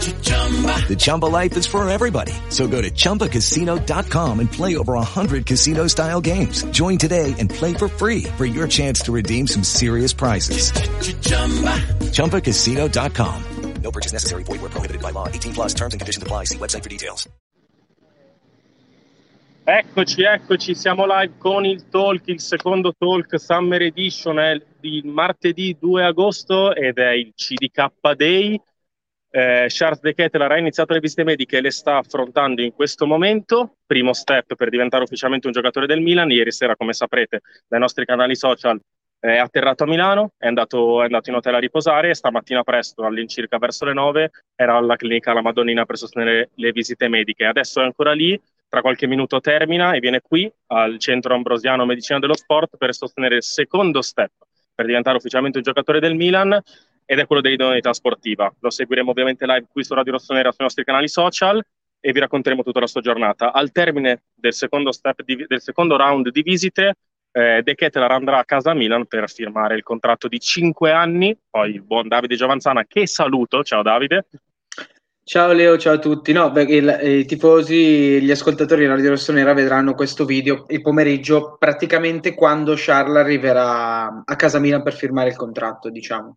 The Chumba life is for everybody. So go to ChumbaCasino.com and play over 100 casino-style games. Join today and play for free for your chance to redeem some serious prizes. ChumbaCasino.com. No purchase necessary. Void were prohibited by law. 18 plus terms and conditions apply. See website for details. Eccoci, eccoci, siamo live con il talk, il secondo talk Summer Edition è di martedì 2 agosto ed è il CDK Day. Eh, Charles De Ketelaar ha iniziato le visite mediche e le sta affrontando in questo momento. Primo step per diventare ufficialmente un giocatore del Milan. Ieri sera, come saprete, dai nostri canali social è atterrato a Milano, è andato, è andato in hotel a riposare e stamattina presto, all'incirca verso le 9, era alla clinica La Madonnina per sostenere le visite mediche. Adesso è ancora lì, tra qualche minuto termina e viene qui al Centro Ambrosiano Medicina dello Sport per sostenere il secondo step per diventare ufficialmente un giocatore del Milan ed è quello dell'idoneità sportiva. Lo seguiremo ovviamente live qui su Radio Rossonera sui nostri canali social e vi racconteremo tutta la sua giornata. Al termine del secondo, di, del secondo round di visite, eh, De Ketelaar andrà a casa Milan per firmare il contratto di 5 anni. Poi il buon Davide Giovanzana, che saluto. Ciao Davide. Ciao Leo, ciao a tutti. No, perché il, i tifosi, gli ascoltatori di Radio Rossonera vedranno questo video il pomeriggio, praticamente quando Charles arriverà a casa Milan per firmare il contratto, diciamo.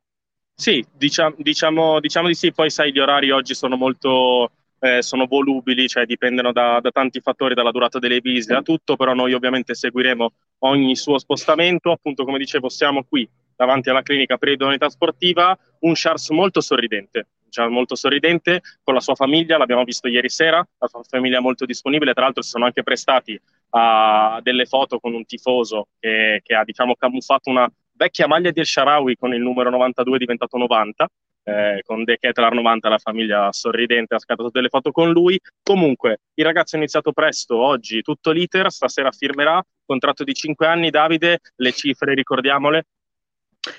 Sì, diciamo, diciamo, diciamo di sì. Poi sai, gli orari oggi sono molto eh, sono volubili, cioè dipendono da, da, tanti fattori, dalla durata delle visite, da tutto, però noi ovviamente seguiremo ogni suo spostamento. Appunto, come dicevo, siamo qui davanti alla clinica per l'idoneità sportiva, un Charles molto sorridente, cioè molto sorridente con la sua famiglia, l'abbiamo visto ieri sera, la sua famiglia è molto disponibile, tra l'altro si sono anche prestati a delle foto con un tifoso che, che ha diciamo camuffato una vecchia maglia di El Sharawi con il numero 92 diventato 90, eh, con De Ketelaar 90, la famiglia sorridente ha scattato delle foto con lui. Comunque, il ragazzo ha iniziato presto, oggi tutto l'iter, stasera firmerà, contratto di 5 anni, Davide, le cifre ricordiamole.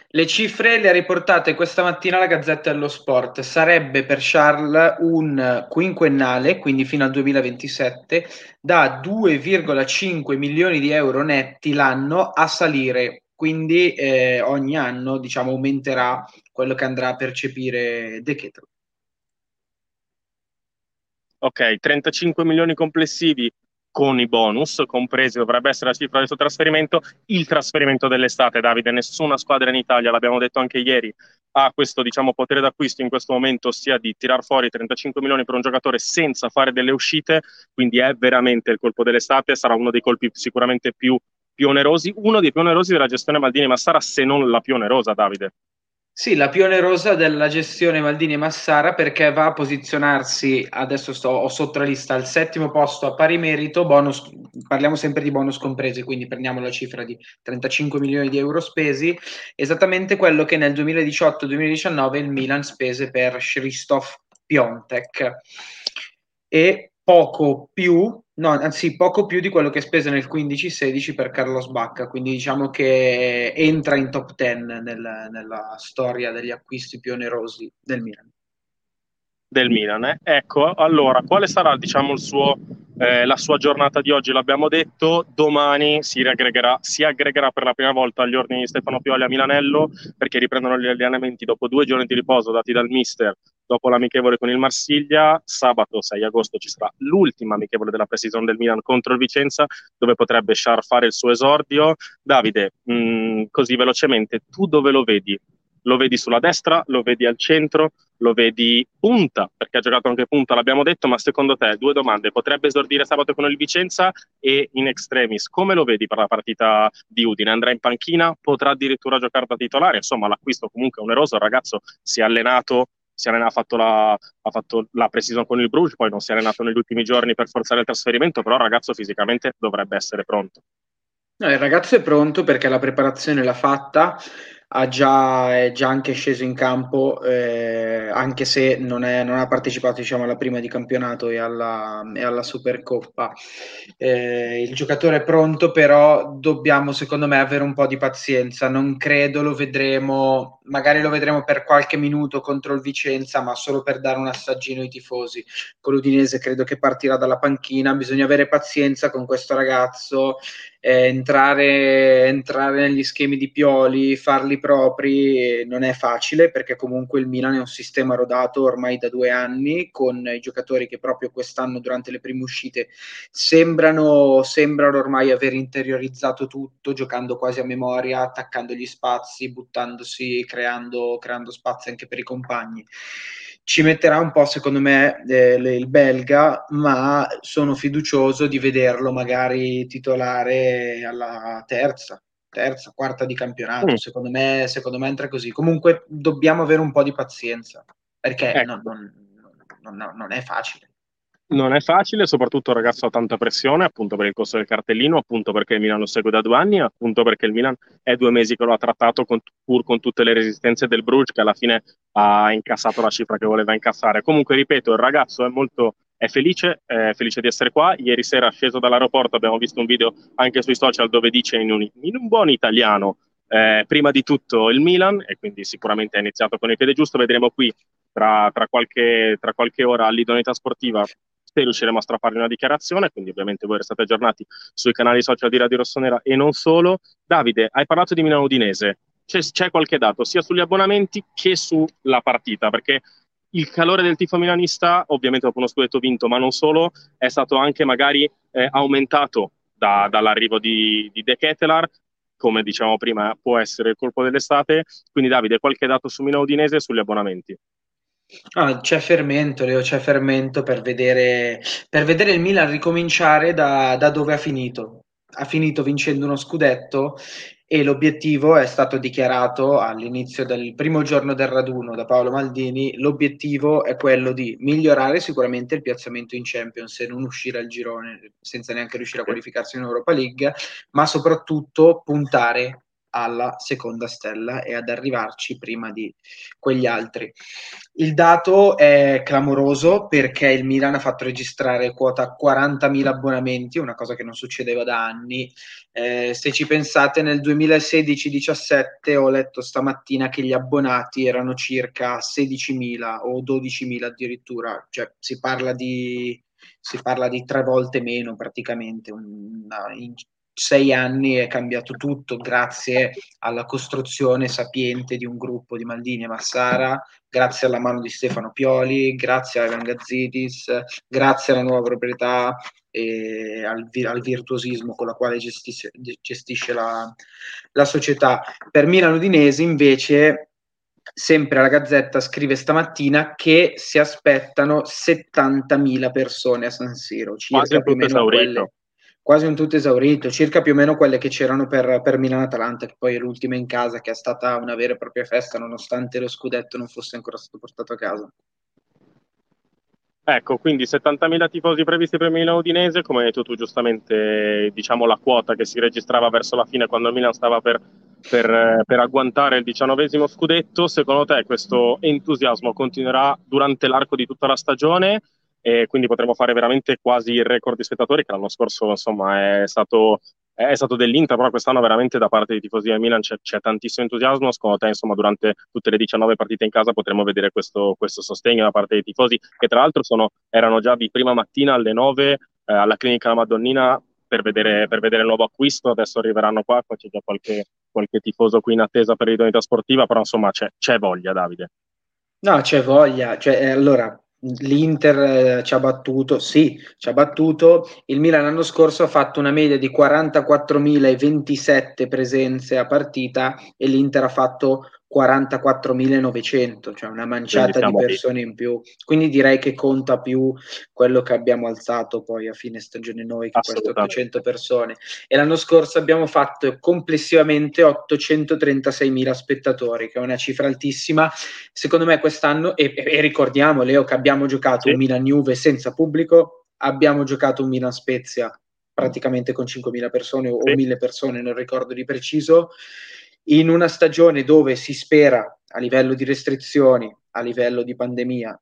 Le cifre le ha riportate questa mattina la Gazzetta dello Sport. Sarebbe per Charles un quinquennale, quindi fino al 2027, da 2,5 milioni di euro netti l'anno a salire. Quindi eh, ogni anno diciamo, aumenterà quello che andrà a percepire De Ketelaar. Ok, 35 milioni complessivi con i bonus, compresi dovrebbe essere la cifra del suo trasferimento, il trasferimento dell'estate, Davide, nessuna squadra in Italia, l'abbiamo detto anche ieri, ha questo diciamo, potere d'acquisto in questo momento, ossia di tirar fuori 35 milioni per un giocatore senza fare delle uscite, quindi è veramente il colpo dell'estate, sarà uno dei colpi sicuramente più, più onerosi, uno dei più onerosi della gestione Maldini Massara, se non la più onerosa, Davide. Sì, la più onerosa della gestione Maldini Massara perché va a posizionarsi, adesso sto, ho sotto la lista, al settimo posto a pari merito, bonus, parliamo sempre di bonus compresi, quindi prendiamo la cifra di 35 milioni di euro spesi, esattamente quello che nel 2018-2019 il Milan spese per Krzysztof Piontek e poco più, no, anzi poco più di quello che spese nel 15-16 per Carlos Bacca, quindi diciamo che entra in top 10 nel, nella storia degli acquisti più onerosi del Milan. Del Milan, eh? ecco, allora, quale sarà diciamo il suo, eh, la sua giornata di oggi? L'abbiamo detto, domani si aggregherà, si aggregherà per la prima volta agli ordini di Stefano Pioli a Milanello perché riprendono gli allenamenti dopo due giorni di riposo dati dal mister dopo l'amichevole con il Marsiglia, sabato 6 agosto ci sarà l'ultima amichevole della pre-season del Milan contro il Vicenza, dove potrebbe Char fare il suo esordio. Davide, mh, così velocemente, tu dove lo vedi? Lo vedi sulla destra, lo vedi al centro, lo vedi punta, perché ha giocato anche punta, l'abbiamo detto, ma secondo te, due domande, potrebbe esordire sabato con il Vicenza e in extremis, come lo vedi per la partita di Udine? Andrà in panchina? Potrà addirittura giocare da titolare? Insomma, l'acquisto comunque è oneroso, il ragazzo si è allenato si è ha fatto la, ha fatto la precision con il Bruges, poi non si è allenato negli ultimi giorni per forzare il trasferimento, però il ragazzo fisicamente dovrebbe essere pronto. No, il ragazzo è pronto perché la preparazione l'ha fatta, già, è già anche sceso in campo, eh, anche se non, è, non, ha partecipato diciamo, alla prima di campionato e alla, e alla Supercoppa. Eh, il giocatore è pronto, però dobbiamo secondo me avere un po' di pazienza. Non credo lo vedremo, magari lo vedremo per qualche minuto contro il Vicenza, ma solo per dare un assaggino ai tifosi. Con l'Udinese credo che partirà dalla panchina, bisogna avere pazienza con questo ragazzo eh, entrare, entrare, negli schemi di Pioli, farli propri, non è facile perché comunque il Milan è un sistema rodato ormai da due anni con i giocatori che proprio quest'anno durante le prime uscite sembrano, sembrano ormai aver interiorizzato tutto, giocando quasi a memoria, attaccando gli spazi, buttandosi, creando, creando spazi anche per i compagni. Ci metterà un po', secondo me, eh, il belga, ma sono fiducioso di vederlo magari titolare alla terza, terza, quarta di campionato. Mm. Secondo, me, secondo me entra così. Comunque dobbiamo avere un po' di pazienza, perché ecco. non, non, non, non è facile. Non è facile, soprattutto il ragazzo ha tanta pressione, appunto per il costo del cartellino, appunto perché il Milan lo segue da due anni, appunto perché il Milan è due mesi che lo ha trattato con, pur con tutte le resistenze del Bruges, che alla fine ha incassato la cifra che voleva incassare. Comunque, ripeto, il ragazzo è molto è felice, è felice di essere qua. Ieri sera sceso dall'aeroporto abbiamo visto un video anche sui social dove dice in un, in un buon italiano eh, prima di tutto il Milan e quindi sicuramente ha iniziato con il piede giusto. Vedremo qui tra, tra, qualche, tra qualche ora all'idoneità sportiva se riusciremo a strappargli una dichiarazione, quindi ovviamente voi restate aggiornati sui canali social di Radio Rossonera e non solo. Davide, hai parlato di Milano Udinese, c'è, c'è qualche dato sia sugli abbonamenti che sulla partita, perché il calore del tifo milanista, ovviamente dopo uno scudetto vinto, ma non solo, è stato anche magari eh, aumentato da, dall'arrivo di, di De Ketelar, come dicevamo prima, può essere il colpo dell'estate. Quindi Davide, qualche dato su Milano Udinese e sugli abbonamenti? Ah, c'è fermento, Leo, c'è fermento per vedere, per vedere il Milan ricominciare da, da dove ha finito. Ha finito vincendo uno scudetto e l'obiettivo è stato dichiarato all'inizio del primo giorno del raduno da Paolo Maldini, l'obiettivo è quello di migliorare sicuramente il piazzamento in Champions e non uscire al girone senza neanche riuscire a qualificarsi in Europa League, ma soprattutto puntare alla seconda stella e ad arrivarci prima di quegli altri. Il dato è clamoroso perché il Milan ha fatto registrare quota 40.000 abbonamenti, una cosa che non succedeva da anni. Eh, se ci pensate, nel 2016-17 ho letto stamattina che gli abbonati erano circa 16.000 o 12.000 addirittura, cioè si parla di si parla di tre volte meno praticamente, una, sei anni è cambiato tutto grazie alla costruzione sapiente di un gruppo di Maldini e Massara, grazie alla mano di Stefano Pioli, grazie a Ivan Gazzidis, grazie alla nuova proprietà e al, al virtuosismo con la quale gestisce, gestisce la, la società. Per Milano Udinese invece sempre la Gazzetta scrive stamattina che si aspettano 70.000 persone a San Siro, circa più o meno quelle, quasi un tutto esaurito, circa più o meno quelle che c'erano per, per Milan-Atalanta, che poi è l'ultima in casa, che è stata una vera e propria festa, nonostante lo scudetto non fosse ancora stato portato a casa. Ecco, quindi 70.000 tifosi previsti per Milan Udinese, come hai detto tu giustamente, diciamo la quota che si registrava verso la fine quando il Milan stava per, per, per agguantare il diciannovesimo scudetto, secondo te questo entusiasmo continuerà durante l'arco di tutta la stagione? E quindi potremo fare veramente quasi il record di spettatori che l'anno scorso insomma è stato, è stato dell'Inter, però quest'anno veramente da parte dei tifosi del Milan c'è, c'è, tantissimo entusiasmo, secondo te insomma durante tutte le 19 partite in casa potremo vedere questo, questo sostegno da parte dei tifosi che tra l'altro sono, erano già di prima mattina alle 9 eh, alla clinica Madonnina per vedere, per vedere, il nuovo acquisto, adesso arriveranno qua, poi c'è già qualche, qualche tifoso qui in attesa per l'idoneità sportiva, però insomma c'è, c'è voglia Davide. No, c'è voglia, cioè, eh, allora L'Inter eh, ci ha battuto, sì, ci ha battuto. Il Milan l'anno scorso ha fatto una media di 44.027 presenze a partita e l'Inter ha fatto 44.900, cioè una manciata di persone in più. Quindi direi che conta più quello che abbiamo alzato poi a fine stagione noi che queste 800 persone. E l'anno scorso abbiamo fatto complessivamente 836.000 spettatori, che è una cifra altissima. Secondo me quest'anno, e, e ricordiamo Leo che abbiamo giocato sì. un Milan-Juve senza pubblico, abbiamo giocato un Milan-Spezia praticamente con 5.000 persone o sì. 1.000 persone, non ricordo di preciso in una stagione dove si spera a livello di restrizioni, a livello di pandemia,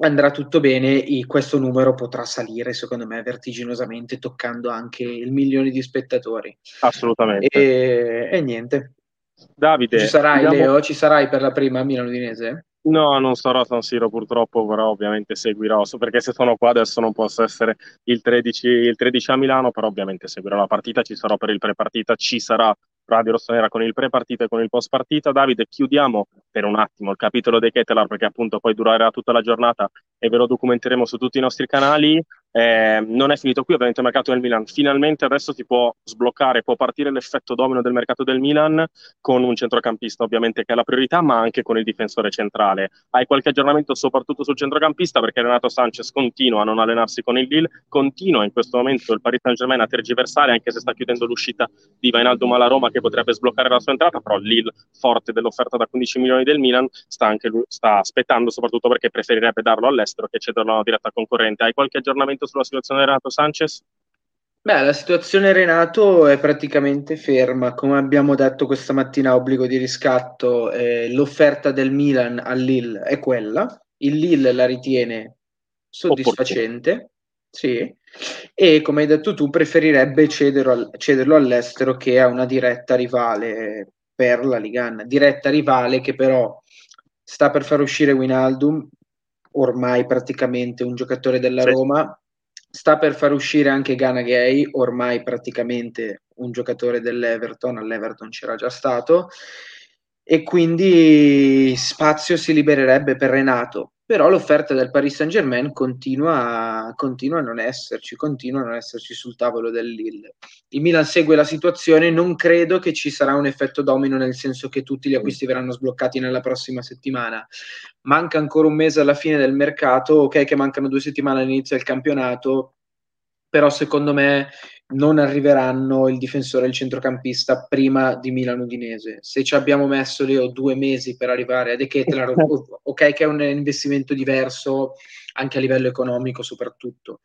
andrà tutto bene, questo numero potrà salire, secondo me, vertiginosamente, toccando anche il milione di spettatori. Assolutamente. E, e niente. Davide, ci sarai, andiamo... Leo? Ci sarai per la prima Milano Udinese? No, non sarò a San Siro purtroppo, però ovviamente seguirò, perché se sono qua adesso non posso essere il 13, il 13 a Milano, però ovviamente seguirò la partita, ci sarò per il pre-partita, ci sarà Radio Rossonera con il pre-partita e con il post-partita. Davide, chiudiamo per un attimo il capitolo dei Ketelar perché appunto poi durerà tutta la giornata e ve lo documenteremo su tutti i nostri canali. Eh, non è finito qui ovviamente il mercato del Milan. Finalmente adesso si può sbloccare, può partire l'effetto domino del mercato del Milan con un centrocampista ovviamente che è la priorità, ma anche con il difensore centrale. Hai qualche aggiornamento soprattutto sul centrocampista perché Renato Sanchez continua a non allenarsi con il Lille, continua in questo momento il Paris Saint-Germain a tergiversare anche se sta chiudendo l'uscita di Vainaldo alla Roma che potrebbe sbloccare la sua entrata, però Lille forte dell'offerta da 15 milioni del Milan sta, anche lui, sta aspettando soprattutto perché preferirebbe darlo all'estero che cederlo a una diretta concorrente. Hai qualche aggiornamento sulla situazione Renato Sanchez? Beh, la situazione Renato è praticamente ferma. Come abbiamo detto questa mattina, obbligo di riscatto, eh, l'offerta del Milan al Lille è quella. Il Lille la ritiene soddisfacente. Sì, e come hai detto tu, preferirebbe cederlo, cederlo all'estero che a una diretta rivale per la Ligan. Diretta rivale che però sta per far uscire Winaldum, ormai praticamente un giocatore della sì. Roma, sta per far uscire anche Gana Gay, ormai praticamente un giocatore dell'Everton, all'Everton c'era già stato, e quindi spazio si libererebbe per Renato. Però l'offerta del Paris Saint Germain continua, continua, a non esserci, continua a non esserci sul tavolo del Lille. Il Milan segue la situazione, non credo che ci sarà un effetto domino nel senso che tutti gli acquisti verranno sbloccati nella prossima settimana. Manca ancora un mese alla fine del mercato, ok che mancano due settimane all'inizio del campionato, però secondo me non arriveranno il difensore e il centrocampista prima di Milano Udinese. Se ci abbiamo messo Leo due mesi per arrivare a De Ketelaar, ok che è un investimento diverso anche a livello economico soprattutto,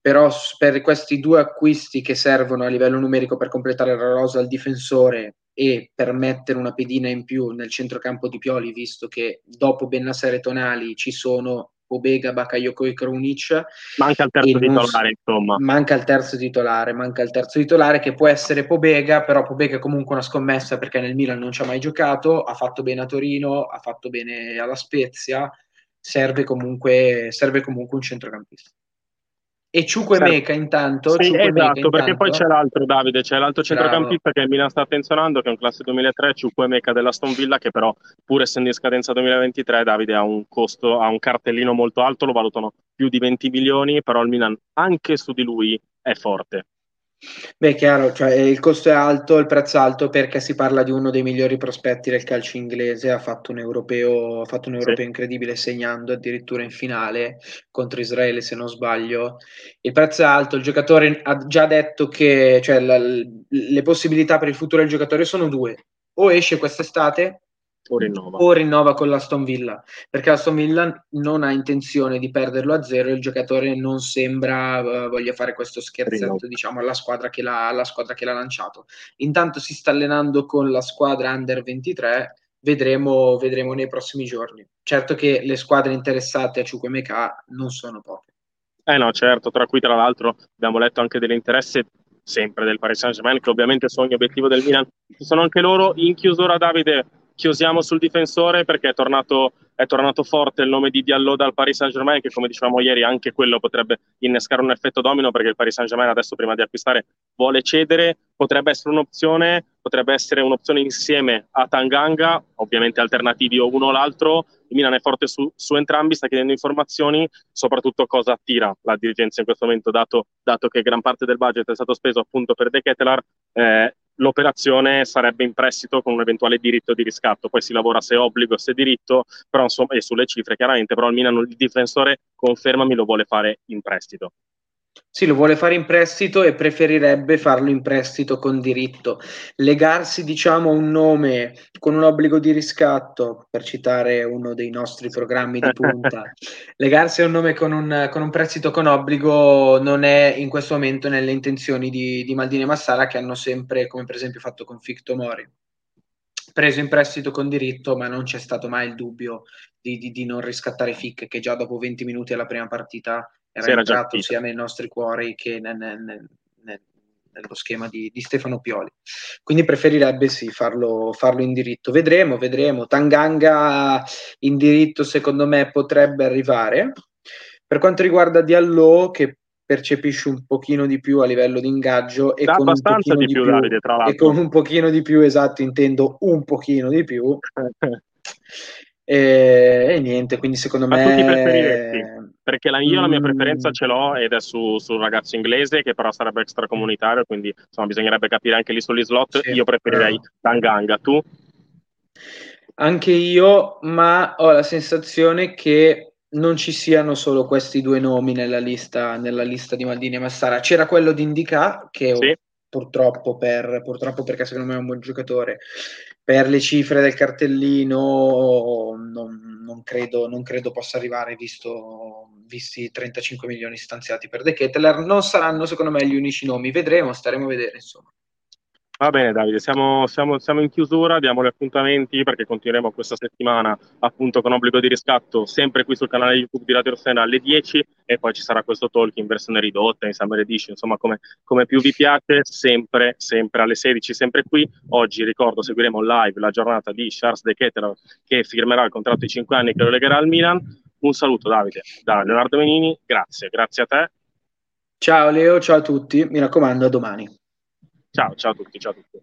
però per questi due acquisti che servono a livello numerico per completare la rosa al difensore e per mettere una pedina in più nel centrocampo di Pioli, visto che dopo Bennassere e Tonali ci sono Obega, Bakayoko e Krunic. Manca il terzo titolare, insomma. Manca il terzo titolare, manca il terzo titolare che può essere Pobega, però Pobega è comunque una scommessa perché nel Milan non ci ha mai giocato, ha fatto bene a Torino, ha fatto bene alla Spezia, serve comunque, serve comunque un centrocampista. E Ciuquemeka intanto. Sì, esatto, perché intanto... poi c'è l'altro Davide, c'è l'altro centrocampista Bravo. che il Milan sta attenzionando, che è un classe 2003, Ciuquemeka della Stone Villa, che però pur essendo in scadenza 2023, Davide ha un costo, ha un cartellino molto alto, lo valutano più di 20 milioni, però il Milan anche su di lui è forte. Beh, chiaro, cioè, il costo è alto, il prezzo è alto perché si parla di uno dei migliori prospetti del calcio inglese, ha fatto un europeo, ha fatto un europeo sì. incredibile segnando addirittura in finale contro Israele se non sbaglio. Il prezzo è alto, il giocatore ha già detto che cioè, la, le possibilità per il futuro del giocatore sono due, o esce quest'estate o rinnova. o rinnova con l'Aston Villa perché l'Aston Villa non ha intenzione di perderlo a zero e il giocatore non sembra uh, voglia fare questo scherzetto diciamo alla squadra, che l'ha, alla squadra che l'ha lanciato. Intanto si sta allenando con la squadra under 23 vedremo, vedremo nei prossimi giorni. Certo che le squadre interessate a Ciuquemeka non sono poche. Eh no certo tra cui tra l'altro abbiamo letto anche dell'interesse sempre del Paris Saint-Germain che ovviamente sono gli obiettivi del Milan. Ci sono anche loro in chiusura Davide chiosiamo sul difensore perché è tornato, è tornato forte il nome di Diallo dal Paris Saint-Germain che come dicevamo ieri anche quello potrebbe innescare un effetto domino perché il Paris Saint-Germain adesso prima di acquistare vuole cedere, potrebbe essere un'opzione, potrebbe essere un'opzione insieme a Tanganga, ovviamente alternativi o uno o l'altro, il Milan è forte su, su entrambi, sta chiedendo informazioni, soprattutto cosa attira la dirigenza in questo momento dato, dato che gran parte del budget è stato speso appunto per De Ketelar, eh, l'operazione sarebbe in prestito con un eventuale diritto di riscatto, poi si lavora se obbligo, se diritto, però insomma, e sulle cifre chiaramente, però il Milan, il difensore, confermami, lo vuole fare in prestito. Sì, lo vuole fare in prestito e preferirebbe farlo in prestito con diritto. Legarsi, diciamo, a un nome con un obbligo di riscatto, per citare uno dei nostri programmi di punta, legarsi a un nome con un, con un, prestito con obbligo non è in questo momento nelle intenzioni di, di Maldini e Massara che hanno sempre, come per esempio fatto con Ficto Mori, preso in prestito con diritto, ma non c'è stato mai il dubbio di, di, di non riscattare Fic, che già dopo 20 minuti alla prima partita era, era entrato sia nei nostri cuori che nel, nel, nel, nello schema di, di, Stefano Pioli. Quindi preferirebbe sì farlo, farlo, in diritto. Vedremo, vedremo. Tanganga in diritto secondo me potrebbe arrivare. Per quanto riguarda Diallo, che percepisce un pochino di più a livello di ingaggio e, con un, di più, più, Davide, e con un pochino di più, esatto, intendo un pochino di più. e, e, niente, quindi secondo Ma me perché la, io la mia preferenza mm. ce l'ho ed è su, sul ragazzo inglese che però sarebbe extracomunitario, quindi insomma bisognerebbe capire anche lì sugli slot. Sì, io preferirei. Tanganga, tu? Anche io, ma ho la sensazione che non ci siano solo questi due nomi nella lista, nella lista di Maldini e Massara. C'era quello di Indica che sì. purtroppo, per, purtroppo perché secondo me è un buon giocatore per le cifre del cartellino non, non, credo, non credo, possa arrivare visto, visti i 35 milioni stanziati per De Ketteler non saranno secondo me gli unici nomi vedremo, staremo a vedere insomma Va bene Davide, siamo, siamo, siamo, in chiusura, diamo gli appuntamenti perché continueremo questa settimana appunto con obbligo di riscatto sempre qui sul canale YouTube di Radio Rossena alle 10 e poi ci sarà questo talk in versione ridotta, in Summer Edition, insomma come, come più vi piace, sempre, sempre alle 16, sempre qui. Oggi ricordo seguiremo live la giornata di Charles De Ketteler che firmerà il contratto di 5 anni che lo legherà al Milan. Un saluto Davide da Leonardo Menini, grazie, grazie a te. Ciao Leo, ciao a tutti, mi raccomando a domani. Ciao, ciao a tutti, ciao a tutti.